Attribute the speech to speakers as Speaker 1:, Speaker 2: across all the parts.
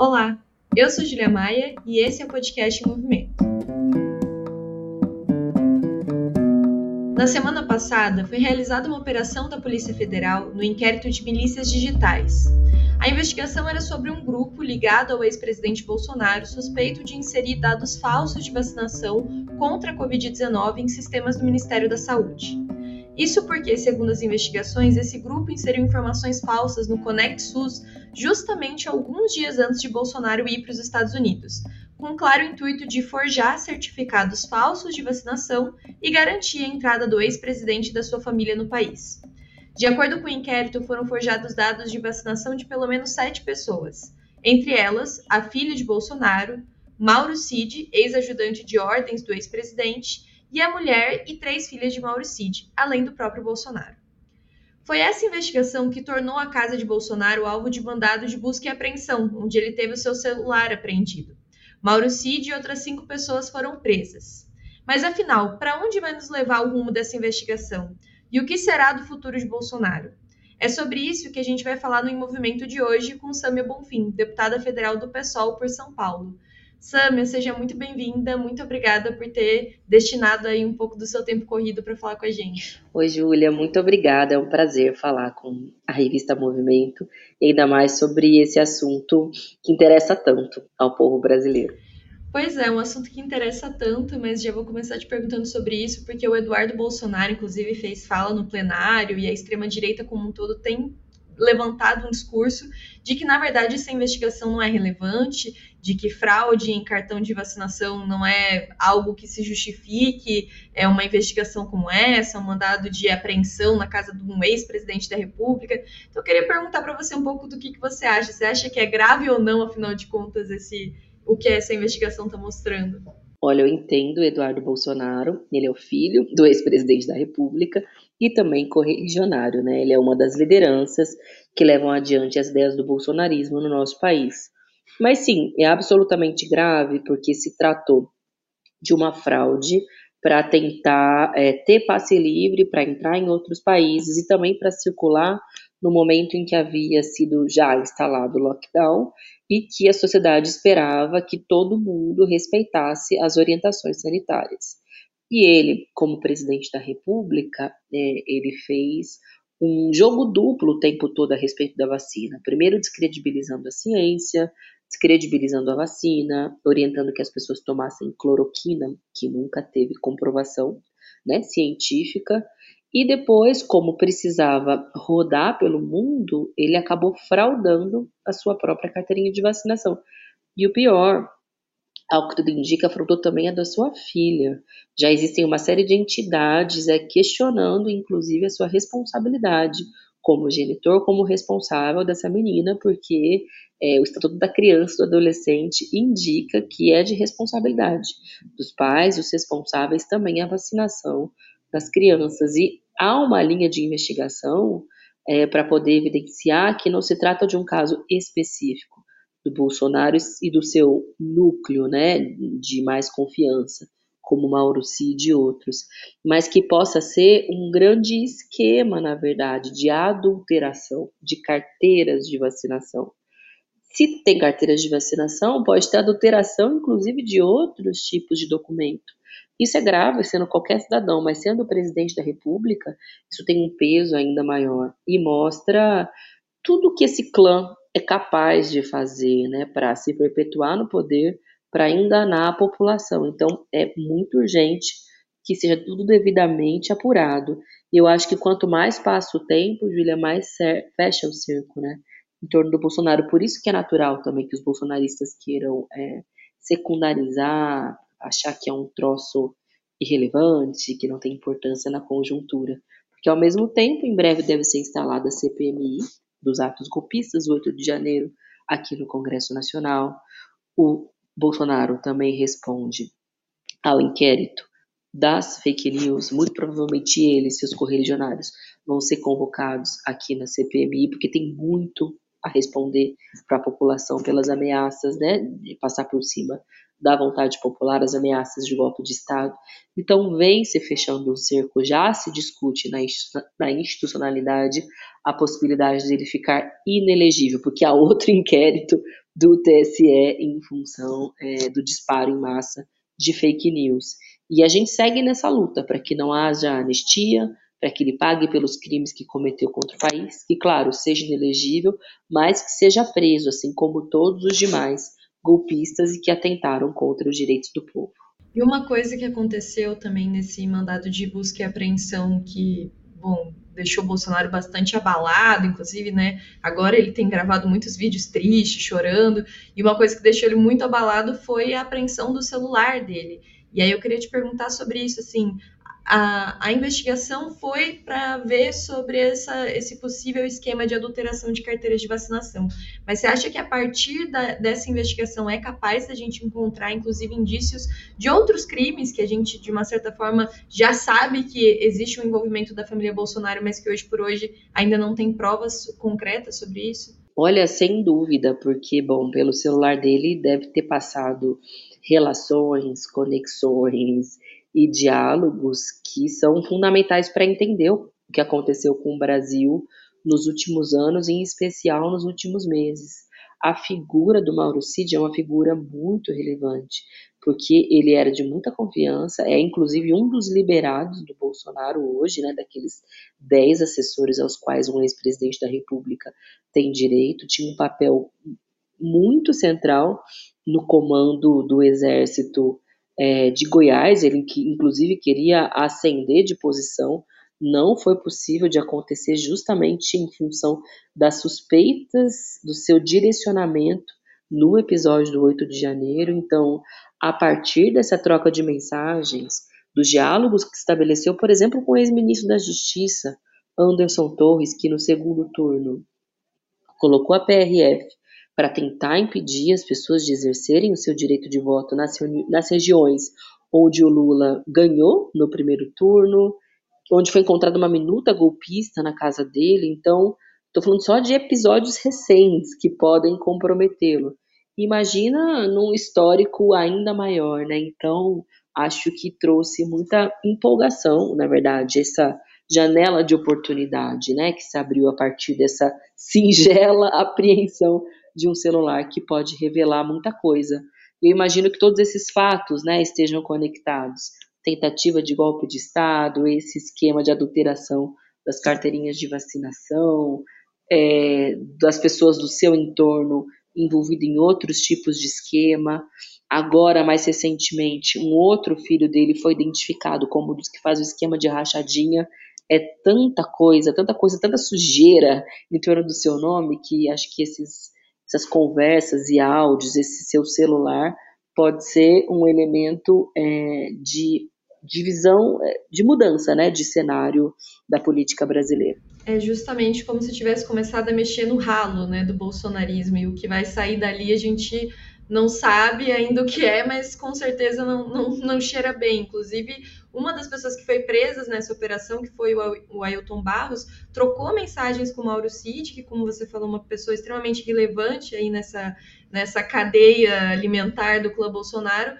Speaker 1: Olá, eu sou Julia Maia e esse é o podcast Movimento. Na semana passada, foi realizada uma operação da Polícia Federal no inquérito de milícias digitais. A investigação era sobre um grupo ligado ao ex-presidente Bolsonaro suspeito de inserir dados falsos de vacinação contra a Covid-19 em sistemas do Ministério da Saúde. Isso porque, segundo as investigações, esse grupo inseriu informações falsas no Conect SUS justamente alguns dias antes de Bolsonaro ir para os Estados Unidos, com o claro intuito de forjar certificados falsos de vacinação e garantir a entrada do ex-presidente e da sua família no país. De acordo com o inquérito, foram forjados dados de vacinação de pelo menos sete pessoas, entre elas a filha de Bolsonaro, Mauro Cid, ex-ajudante de ordens do ex-presidente, e a mulher e três filhas de Mauro Cid, além do próprio Bolsonaro. Foi essa investigação que tornou a casa de Bolsonaro alvo de mandado de busca e apreensão, onde ele teve o seu celular apreendido. Mauro Cid e outras cinco pessoas foram presas. Mas afinal, para onde vai nos levar o rumo dessa investigação? E o que será do futuro de Bolsonaro? É sobre isso que a gente vai falar no Em Movimento de hoje com Samia Bonfim, deputada federal do PSOL por São Paulo. Samia, seja muito bem-vinda. Muito obrigada por ter destinado aí um pouco do seu tempo corrido para falar com a gente.
Speaker 2: Oi, Júlia, muito obrigada. É um prazer falar com a revista Movimento, e ainda mais sobre esse assunto que interessa tanto ao povo brasileiro.
Speaker 1: Pois é, um assunto que interessa tanto, mas já vou começar te perguntando sobre isso, porque o Eduardo Bolsonaro, inclusive, fez fala no plenário e a extrema-direita como um todo tem levantado um discurso de que, na verdade, essa investigação não é relevante, de que fraude em cartão de vacinação não é algo que se justifique é uma investigação como essa, um mandado de apreensão na casa de um ex-presidente da República. Então, eu queria perguntar para você um pouco do que, que você acha. Você acha que é grave ou não, afinal de contas, esse o que essa investigação está mostrando?
Speaker 2: Olha, eu entendo Eduardo Bolsonaro, ele é o filho do ex-presidente da República e também correligionário, né? Ele é uma das lideranças que levam adiante as ideias do bolsonarismo no nosso país. Mas sim, é absolutamente grave porque se tratou de uma fraude para tentar é, ter passe livre para entrar em outros países e também para circular no momento em que havia sido já instalado o lockdown e que a sociedade esperava que todo mundo respeitasse as orientações sanitárias. E ele, como presidente da República, é, ele fez um jogo duplo o tempo todo a respeito da vacina. Primeiro, descredibilizando a ciência, descredibilizando a vacina, orientando que as pessoas tomassem cloroquina, que nunca teve comprovação né, científica, e depois, como precisava rodar pelo mundo, ele acabou fraudando a sua própria carteirinha de vacinação. E o pior, ao que tudo indica, fraudou também a da sua filha. Já existem uma série de entidades é, questionando, inclusive, a sua responsabilidade como genitor, como responsável dessa menina, porque é, o Estatuto da Criança e do Adolescente indica que é de responsabilidade dos pais, os responsáveis também a vacinação das crianças. E há uma linha de investigação é, para poder evidenciar que não se trata de um caso específico do Bolsonaro e do seu núcleo né, de mais confiança, como Mauro Cid e outros, mas que possa ser um grande esquema, na verdade, de adulteração de carteiras de vacinação. Se tem carteiras de vacinação, pode ter adulteração, inclusive, de outros tipos de documento. Isso é grave sendo qualquer cidadão, mas sendo o presidente da República, isso tem um peso ainda maior e mostra tudo que esse clã é capaz de fazer, né, para se perpetuar no poder, para enganar a população. Então, é muito urgente que seja tudo devidamente apurado. E eu acho que quanto mais passa o tempo, Júlia, mais fecha o circo, né, em torno do Bolsonaro. Por isso que é natural também que os bolsonaristas queiram é, secundarizar achar que é um troço irrelevante, que não tem importância na conjuntura. Porque, ao mesmo tempo, em breve deve ser instalada a CPMI dos atos golpistas, 8 de janeiro, aqui no Congresso Nacional. O Bolsonaro também responde ao inquérito das fake news. Muito provavelmente ele e seus correligionários vão ser convocados aqui na CPMI, porque tem muito a responder para a população pelas ameaças, né, de passar por cima da vontade popular, as ameaças de golpe de Estado. Então, vem se fechando um cerco, já se discute na institucionalidade a possibilidade de ele ficar inelegível, porque há outro inquérito do TSE em função é, do disparo em massa de fake news. E a gente segue nessa luta para que não haja anistia, para que ele pague pelos crimes que cometeu contra o país, que, claro, seja inelegível, mas que seja preso, assim como todos os demais golpistas e que atentaram contra os direitos do povo.
Speaker 1: E uma coisa que aconteceu também nesse mandado de busca e apreensão que, bom, deixou o Bolsonaro bastante abalado, inclusive, né? Agora ele tem gravado muitos vídeos tristes, chorando, e uma coisa que deixou ele muito abalado foi a apreensão do celular dele. E aí eu queria te perguntar sobre isso, assim, a, a investigação foi para ver sobre essa, esse possível esquema de adulteração de carteiras de vacinação. Mas você acha que a partir da, dessa investigação é capaz da gente encontrar, inclusive, indícios de outros crimes que a gente, de uma certa forma, já sabe que existe um envolvimento da família Bolsonaro, mas que hoje por hoje ainda não tem provas concretas sobre isso?
Speaker 2: Olha, sem dúvida, porque, bom, pelo celular dele deve ter passado relações, conexões e diálogos que são fundamentais para entender o que aconteceu com o Brasil nos últimos anos, em especial nos últimos meses. A figura do Mauro Cid é uma figura muito relevante, porque ele era de muita confiança, é inclusive um dos liberados do Bolsonaro hoje, né, daqueles dez assessores aos quais um ex-presidente da República tem direito, tinha um papel muito central no comando do exército é, de Goiás, ele que inclusive queria ascender de posição, não foi possível de acontecer justamente em função das suspeitas do seu direcionamento no episódio do 8 de janeiro. Então, a partir dessa troca de mensagens, dos diálogos que estabeleceu, por exemplo, com o ex-ministro da Justiça, Anderson Torres, que no segundo turno colocou a PRF para tentar impedir as pessoas de exercerem o seu direito de voto nas, nas regiões onde o Lula ganhou no primeiro turno, onde foi encontrada uma minuta golpista na casa dele. Então, estou falando só de episódios recentes que podem comprometê-lo. Imagina num histórico ainda maior, né? Então, acho que trouxe muita empolgação, na verdade, essa janela de oportunidade, né, que se abriu a partir dessa singela apreensão de um celular que pode revelar muita coisa. Eu imagino que todos esses fatos né, estejam conectados. Tentativa de golpe de Estado, esse esquema de adulteração das carteirinhas de vacinação, é, das pessoas do seu entorno envolvido em outros tipos de esquema. Agora, mais recentemente, um outro filho dele foi identificado como um dos que faz o esquema de rachadinha. É tanta coisa, tanta coisa, tanta sujeira em torno do seu nome que acho que esses essas conversas e áudios, esse seu celular, pode ser um elemento é, de divisão, é, de mudança, né, de cenário da política brasileira.
Speaker 1: É justamente como se tivesse começado a mexer no ralo, né, do bolsonarismo e o que vai sair dali a gente não sabe ainda o que é, mas com certeza não, não, não cheira bem. Inclusive, uma das pessoas que foi presas nessa operação, que foi o Ailton Barros, trocou mensagens com o Mauro Cid, que, como você falou, uma pessoa extremamente relevante aí nessa, nessa cadeia alimentar do clã Bolsonaro,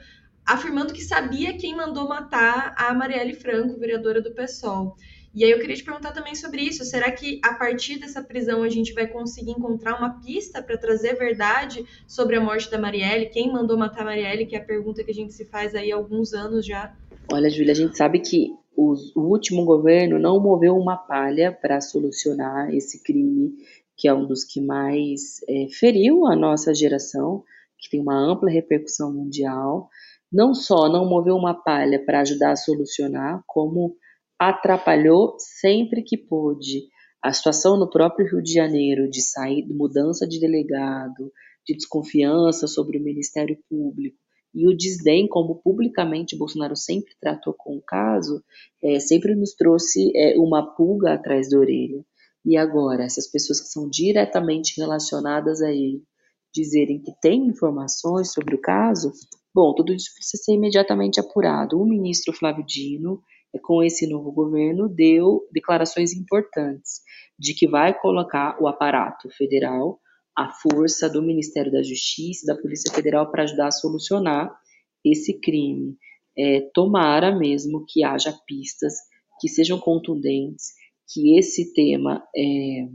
Speaker 1: afirmando que sabia quem mandou matar a Marielle Franco, vereadora do PSOL. E aí eu queria te perguntar também sobre isso. Será que a partir dessa prisão a gente vai conseguir encontrar uma pista para trazer verdade sobre a morte da Marielle? Quem mandou matar a Marielle? Que é a pergunta que a gente se faz aí há alguns anos já.
Speaker 2: Olha, Júlia, a gente sabe que o último governo não moveu uma palha para solucionar esse crime, que é um dos que mais é, feriu a nossa geração, que tem uma ampla repercussão mundial. Não só não moveu uma palha para ajudar a solucionar, como atrapalhou sempre que pôde. A situação no próprio Rio de Janeiro, de sair, mudança de delegado, de desconfiança sobre o Ministério Público e o desdém, como publicamente Bolsonaro sempre tratou com o caso, é, sempre nos trouxe é, uma pulga atrás da orelha. E agora, essas pessoas que são diretamente relacionadas a ele dizerem que têm informações sobre o caso, bom, tudo isso precisa ser imediatamente apurado. O ministro Flávio Dino com esse novo governo, deu declarações importantes de que vai colocar o aparato federal, a força do Ministério da Justiça, da Polícia Federal, para ajudar a solucionar esse crime. É, tomara mesmo que haja pistas que sejam contundentes, que esse tema é,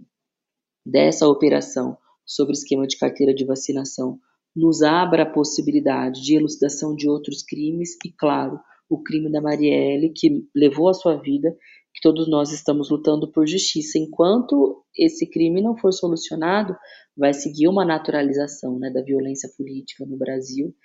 Speaker 2: dessa operação sobre esquema de carteira de vacinação nos abra a possibilidade de elucidação de outros crimes e, claro, o crime da Marielle, que levou a sua vida, que todos nós estamos lutando por justiça. Enquanto esse crime não for solucionado, vai seguir uma naturalização né, da violência política no Brasil.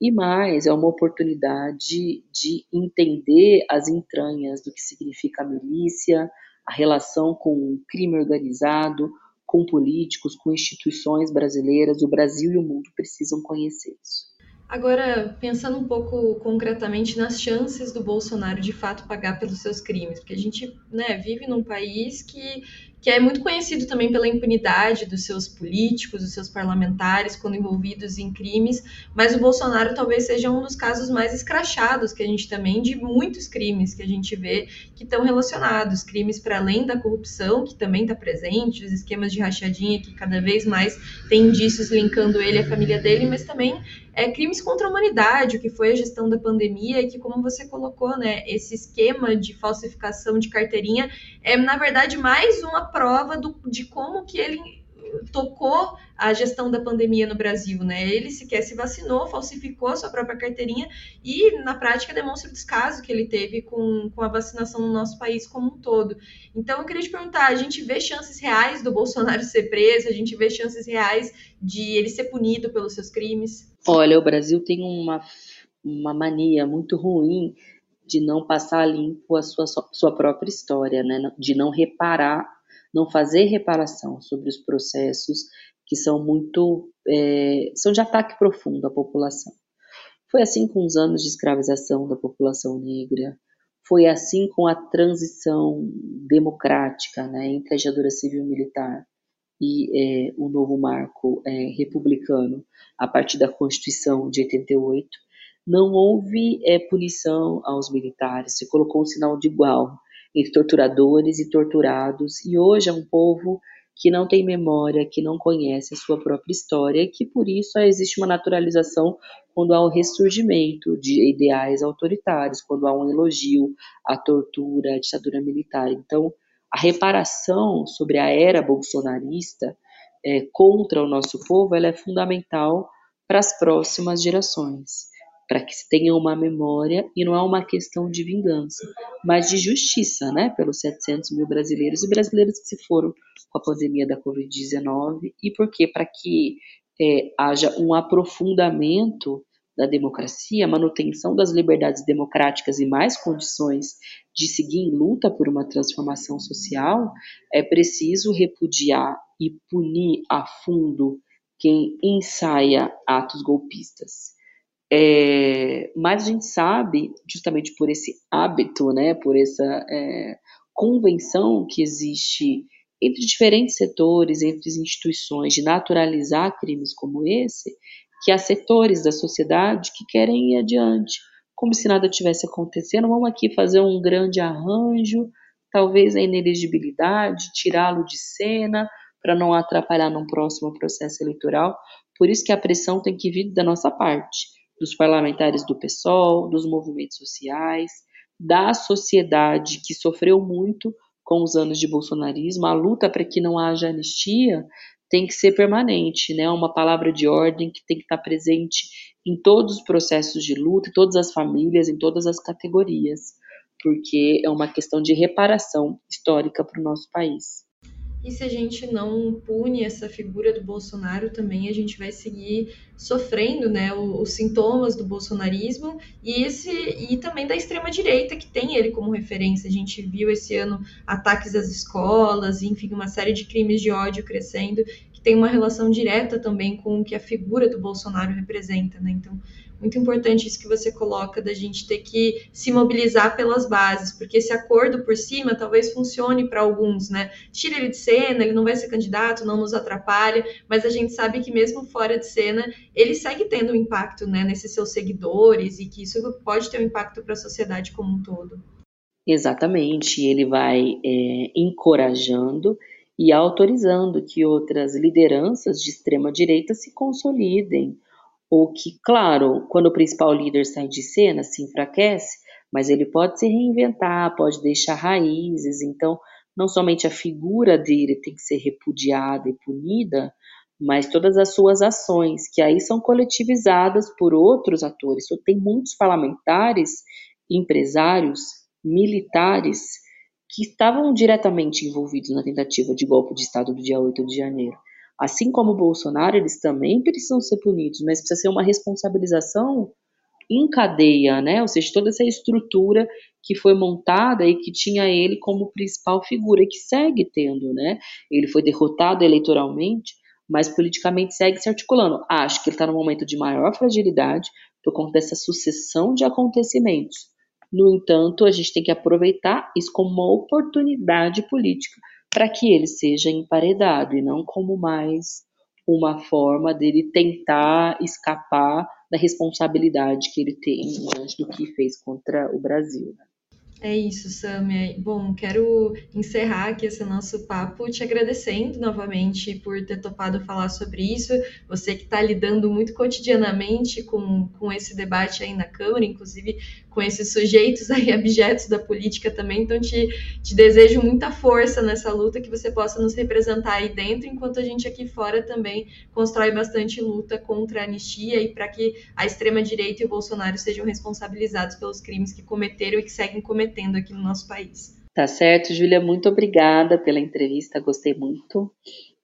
Speaker 2: E mais, é uma oportunidade de entender as entranhas do que significa a milícia, a relação com o crime organizado, com políticos, com instituições brasileiras, o Brasil e o mundo precisam conhecer isso.
Speaker 1: Agora, pensando um pouco concretamente nas chances do Bolsonaro de fato pagar pelos seus crimes, porque a gente né, vive num país que que é muito conhecido também pela impunidade dos seus políticos, dos seus parlamentares quando envolvidos em crimes, mas o Bolsonaro talvez seja um dos casos mais escrachados que a gente também de muitos crimes que a gente vê que estão relacionados, crimes para além da corrupção que também está presente, os esquemas de rachadinha que cada vez mais tem indícios linkando ele à família dele, mas também é, crimes contra a humanidade, o que foi a gestão da pandemia, e que, como você colocou, né, esse esquema de falsificação de carteirinha é, na verdade, mais uma prova do, de como que ele tocou a gestão da pandemia no Brasil, né? Ele sequer se vacinou, falsificou a sua própria carteirinha e, na prática, demonstra o descaso que ele teve com, com a vacinação no nosso país como um todo. Então, eu queria te perguntar: a gente vê chances reais do Bolsonaro ser preso? A gente vê chances reais de ele ser punido pelos seus crimes?
Speaker 2: Olha, o Brasil tem uma, uma mania muito ruim de não passar limpo a sua, sua própria história, né? de não reparar, não fazer reparação sobre os processos que são muito, é, são de ataque profundo à população. Foi assim com os anos de escravização da população negra, foi assim com a transição democrática né, entre a ditadura civil militar e é, o novo marco é, republicano a partir da Constituição de 88 não houve é, punição aos militares, se colocou um sinal de igual entre torturadores e torturados, e hoje é um povo que não tem memória, que não conhece a sua própria história, e que por isso existe uma naturalização quando há o ressurgimento de ideais autoritários, quando há um elogio à tortura, à ditadura militar. Então, a reparação sobre a era bolsonarista é, contra o nosso povo ela é fundamental para as próximas gerações para que se tenha uma memória e não é uma questão de vingança, mas de justiça, né, pelos 700 mil brasileiros e brasileiras que se foram com a pandemia da Covid-19 e porque para que é, haja um aprofundamento da democracia, manutenção das liberdades democráticas e mais condições de seguir em luta por uma transformação social, é preciso repudiar e punir a fundo quem ensaia atos golpistas. É, mas a gente sabe, justamente por esse hábito, né, por essa é, convenção que existe entre diferentes setores, entre as instituições, de naturalizar crimes como esse, que há setores da sociedade que querem ir adiante, como se nada tivesse acontecendo. Vamos aqui fazer um grande arranjo, talvez a inelegibilidade, tirá-lo de cena, para não atrapalhar num próximo processo eleitoral. Por isso que a pressão tem que vir da nossa parte dos parlamentares do PSOL, dos movimentos sociais, da sociedade que sofreu muito com os anos de bolsonarismo. A luta para que não haja anistia tem que ser permanente, né? Uma palavra de ordem que tem que estar presente em todos os processos de luta, em todas as famílias, em todas as categorias, porque é uma questão de reparação histórica para o nosso país.
Speaker 1: E se a gente não pune essa figura do Bolsonaro, também a gente vai seguir sofrendo né, os, sintomas do bolsonarismo e, esse, e também da extrema-direita, que tem ele como referência. A gente viu esse ano ataques às escolas, enfim, uma série de crimes de ódio crescendo, que tem uma relação direta também com o que a figura do Bolsonaro representa. Né? Então, muito importante isso que você coloca da gente ter que se mobilizar pelas bases, porque esse acordo por cima talvez funcione para alguns, né? Tira ele de cena, ele não vai ser candidato, não nos atrapalha, mas a gente sabe que mesmo fora de cena, ele segue tendo um impacto, né, nesses seus seguidores e que isso pode ter um impacto para a sociedade como um todo.
Speaker 2: Exatamente, ele vai é, encorajando e autorizando que outras lideranças de extrema direita se consolidem ou que, claro, quando o principal líder sai de cena, se enfraquece, mas ele pode se reinventar, pode deixar raízes. Então, não somente a figura dele tem que ser repudiada e punida, mas todas as suas ações, que aí são coletivizadas por outros atores. Tem muitos parlamentares, empresários, militares que estavam diretamente envolvidos na tentativa de golpe de Estado do dia 8 de janeiro. Assim como o Bolsonaro, eles também precisam ser punidos, mas precisa ser uma responsabilização em cadeia, né? Ou seja, toda essa estrutura que foi montada e que tinha ele como principal figura e que segue tendo, né? Ele foi derrotado eleitoralmente, mas politicamente segue se articulando. Acho que ele está num momento de maior fragilidade por conta dessa sucessão de acontecimentos. No entanto, a gente tem que aproveitar isso como uma oportunidade política para que ele seja emparedado e não como mais uma forma dele tentar escapar da responsabilidade que ele tem diante do que fez contra o Brasil. Né?
Speaker 1: É isso, Samia. Bom, quero encerrar aqui esse nosso papo te agradecendo novamente por ter topado falar sobre isso. Você que está lidando muito cotidianamente com, com esse debate aí na Câmara, inclusive com esses sujeitos aí, objetos da política também. Então, te, te desejo muita força nessa luta, que você possa nos representar aí dentro, enquanto a gente aqui fora também constrói bastante luta contra a anistia e para que a extrema-direita e o Bolsonaro sejam responsabilizados pelos crimes que cometeram e que seguem cometendo aqui no nosso país.
Speaker 2: Tá certo, Júlia, muito obrigada pela entrevista, gostei muito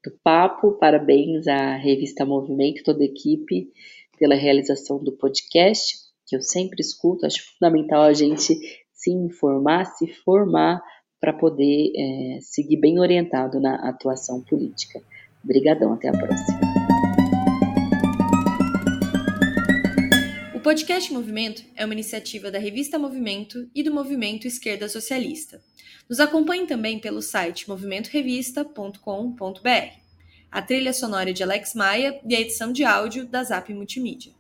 Speaker 2: do papo, parabéns à revista Movimento, toda a equipe, pela realização do podcast que eu sempre escuto, acho fundamental a gente se informar, se formar para poder é, seguir bem orientado na atuação política. Obrigadão, até a próxima.
Speaker 1: Podcast Movimento é uma iniciativa da revista Movimento e do Movimento Esquerda Socialista. Nos acompanhe também pelo site movimentorevista.com.br. A trilha sonora é de Alex Maia e a edição de áudio da Zap Multimídia.